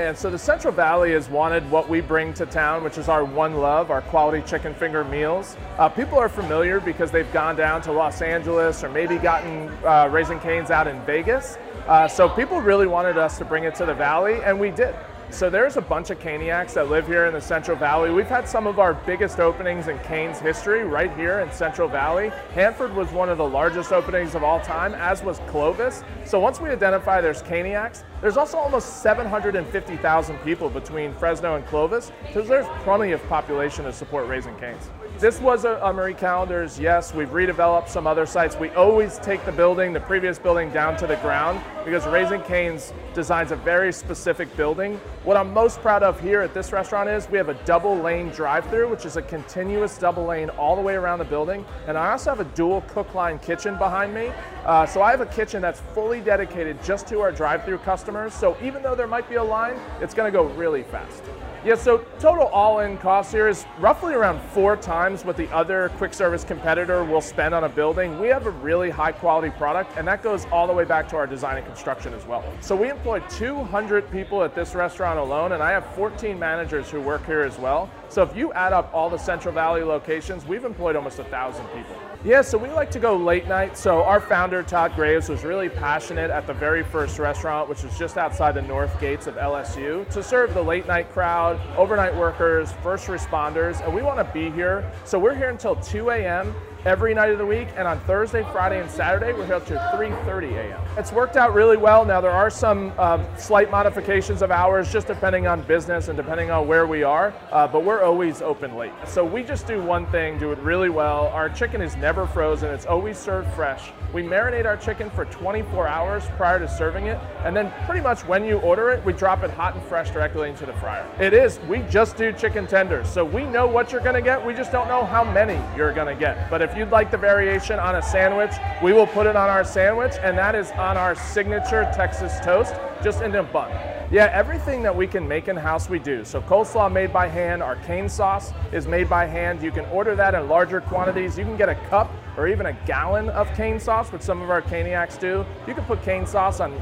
Man, so the Central Valley has wanted what we bring to town, which is our one love, our quality chicken finger meals. Uh, people are familiar because they've gone down to Los Angeles or maybe gotten uh, Raising Cane's out in Vegas. Uh, so people really wanted us to bring it to the Valley, and we did. So there's a bunch of Caniacs that live here in the Central Valley. We've had some of our biggest openings in Cane's history right here in Central Valley. Hanford was one of the largest openings of all time, as was Clovis. So once we identify there's Caniacs, there's also almost 750,000 people between Fresno and Clovis, so there's plenty of population to support Raising Cane's. This was a, a, Marie Callender's, yes. We've redeveloped some other sites. We always take the building, the previous building, down to the ground because Raising Cane's designs a very specific building. What I'm most proud of here at this restaurant is we have a double lane drive-through, which is a continuous double lane all the way around the building. And I also have a dual cook line kitchen behind me. Uh, so I have a kitchen that's fully dedicated just to our drive-through customers. So even though there might be a line, it's gonna go really fast. Yeah, so total all-in cost here is roughly around four times what the other quick service competitor will spend on a building. We have a really high quality product and that goes all the way back to our design and construction as well. So we employ 200 people at this restaurant alone and I have 14 managers who work here as well. So if you add up all the Central Valley locations, we've employed almost a thousand people. Yeah, so we like to go late night. So our founder, Todd Graves, was really passionate at the very first restaurant, which was just outside the north gates of LSU, to serve the late night crowd, overnight workers, first responders, and we want to be here. So we're here until 2 a.m every night of the week, and on Thursday, Friday, and Saturday, we're here up to 3.30 a.m. It's worked out really well. Now, there are some um, slight modifications of hours, just depending on business and depending on where we are, uh, but we're always open late. So we just do one thing, do it really well. Our chicken is never frozen, it's always served fresh. We marinate our chicken for 24 hours prior to serving it, and then pretty much when you order it, we drop it hot and fresh directly into the fryer. It is, we just do chicken tenders, so we know what you're gonna get, we just don't know how many you're gonna get. But if you'd like the variation on a sandwich, we will put it on our sandwich, and that is on our signature Texas toast, just in a bun. Yeah, everything that we can make in-house we do. So coleslaw made by hand, our cane sauce is made by hand. You can order that in larger quantities. You can get a cup or even a gallon of cane sauce, which some of our caniacs do. You can put cane sauce on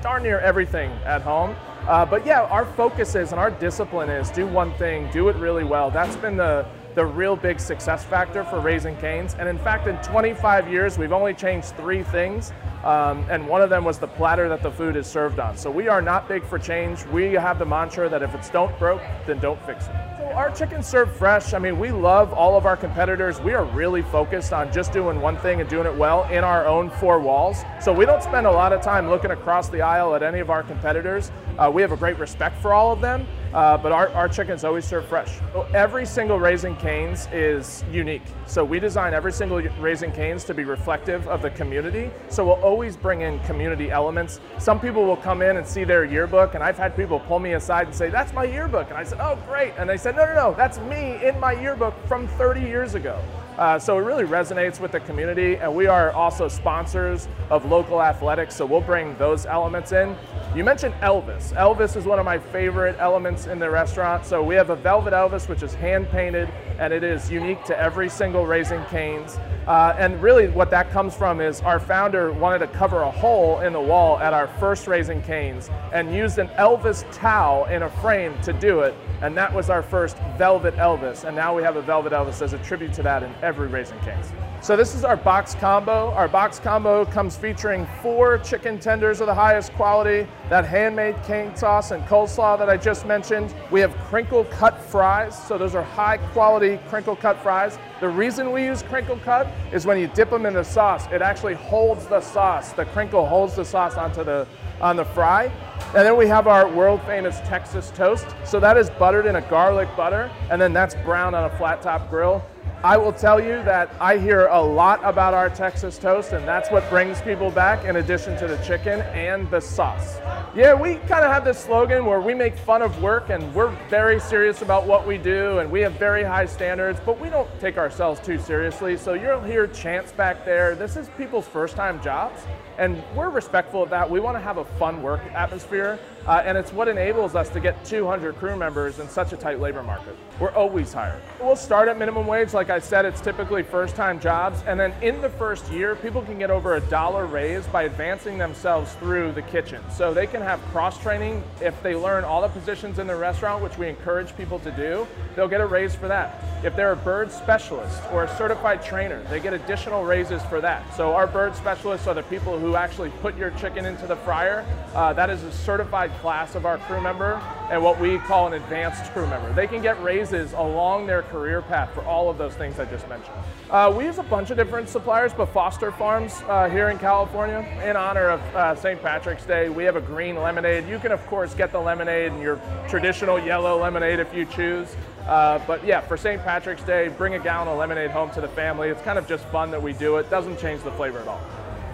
darn near everything at home. Uh, but yeah, our focus is and our discipline is do one thing, do it really well. That's been the the real big success factor for Raising Cane's. And in fact, in 25 years, we've only changed three things. Um, and one of them was the platter that the food is served on. So we are not big for change. We have the mantra that if it's don't broke, then don't fix it. So our chicken served fresh. I mean, we love all of our competitors. We are really focused on just doing one thing and doing it well in our own four walls. So we don't spend a lot of time looking across the aisle at any of our competitors. Uh, we have a great respect for all of them. Uh, but our, our chicken's always serve fresh. So every single Raising Cane's is unique. So we design every single Raising Cane's to be reflective of the community. So we'll always bring in community elements. Some people will come in and see their yearbook, and I've had people pull me aside and say, that's my yearbook. And I said, oh, great. And they said, no, no, no, that's me in my yearbook from 30 years ago. Uh, so it really resonates with the community, and we are also sponsors of local athletics, so we'll bring those elements in. You mentioned Elvis. Elvis is one of my favorite elements in the restaurant. So we have a Velvet Elvis, which is hand painted, and it is unique to every single Raising Cane's. Uh, and really, what that comes from is our founder wanted to cover a hole in the wall at our first Raising Cane's and used an Elvis towel in a frame to do it. And that was our first Velvet Elvis. And now we have a Velvet Elvis as a tribute to that in every Raising Cane's. So this is our box combo. Our box combo comes featuring four chicken tenders of the highest quality, that handmade cane sauce and coleslaw that I just mentioned. We have crinkle cut fries, so those are high quality crinkle cut fries. The reason we use crinkle cut is when you dip them in the sauce, it actually holds the sauce. The crinkle holds the sauce onto the on the fry. And then we have our world famous Texas toast. So that is buttered in a garlic butter, and then that's brown on a flat top grill. I will tell you that I hear a lot about our Texas toast, and that's what brings people back in addition to the chicken and the sauce. Yeah, we kind of have this slogan where we make fun of work and we're very serious about what we do and we have very high standards, but we don't take ourselves too seriously. So you'll hear chants back there. This is people's first time jobs. And we're respectful of that. We want to have a fun work atmosphere, uh, and it's what enables us to get 200 crew members in such a tight labor market. We're always hiring. We'll start at minimum wage, like I I said, it's typically first time jobs. And then in the first year, people can get over a dollar raise by advancing themselves through the kitchen. So they can have cross training. If they learn all the positions in the restaurant, which we encourage people to do, they'll get a raise for that. If they're a bird specialist or a certified trainer, they get additional raises for that. So our bird specialists are the people who actually put your chicken into the fryer. Uh, that is a certified class of our crew member and what we call an advanced crew member. They can get raises along their career path for all of those things I just mentioned. Uh, we use a bunch of different suppliers, but Foster Farms uh, here in California, in honor of uh, St. Patrick's Day, we have a green lemonade. You can, of course, get the lemonade and your traditional yellow lemonade if you choose. Uh, but yeah, for St. Patrick's Day, bring a gallon of lemonade home to the family. It's kind of just fun that we do it. Doesn't change the flavor at all.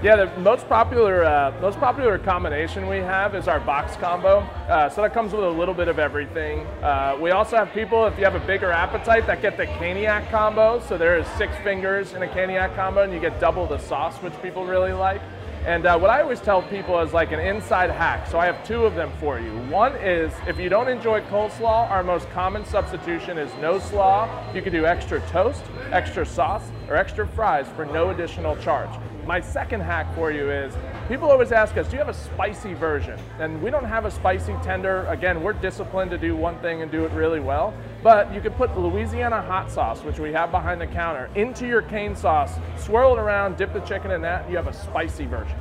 Yeah, the most popular uh, most popular combination we have is our box combo. Uh, so that comes with a little bit of everything. Uh, we also have people, if you have a bigger appetite, that get the Caniac combo. So there is six fingers in a Caniac combo, and you get double the sauce, which people really like. And uh, what I always tell people is like an inside hack. So I have two of them for you. One is if you don't enjoy coleslaw, our most common substitution is no slaw. You can do extra toast, extra sauce, or extra fries for no additional charge. My second hack for you is people always ask us, do you have a spicy version? And we don't have a spicy tender. Again, we're disciplined to do one thing and do it really well. But you could put Louisiana hot sauce, which we have behind the counter, into your cane sauce, swirl it around, dip the chicken in that, and you have a spicy version.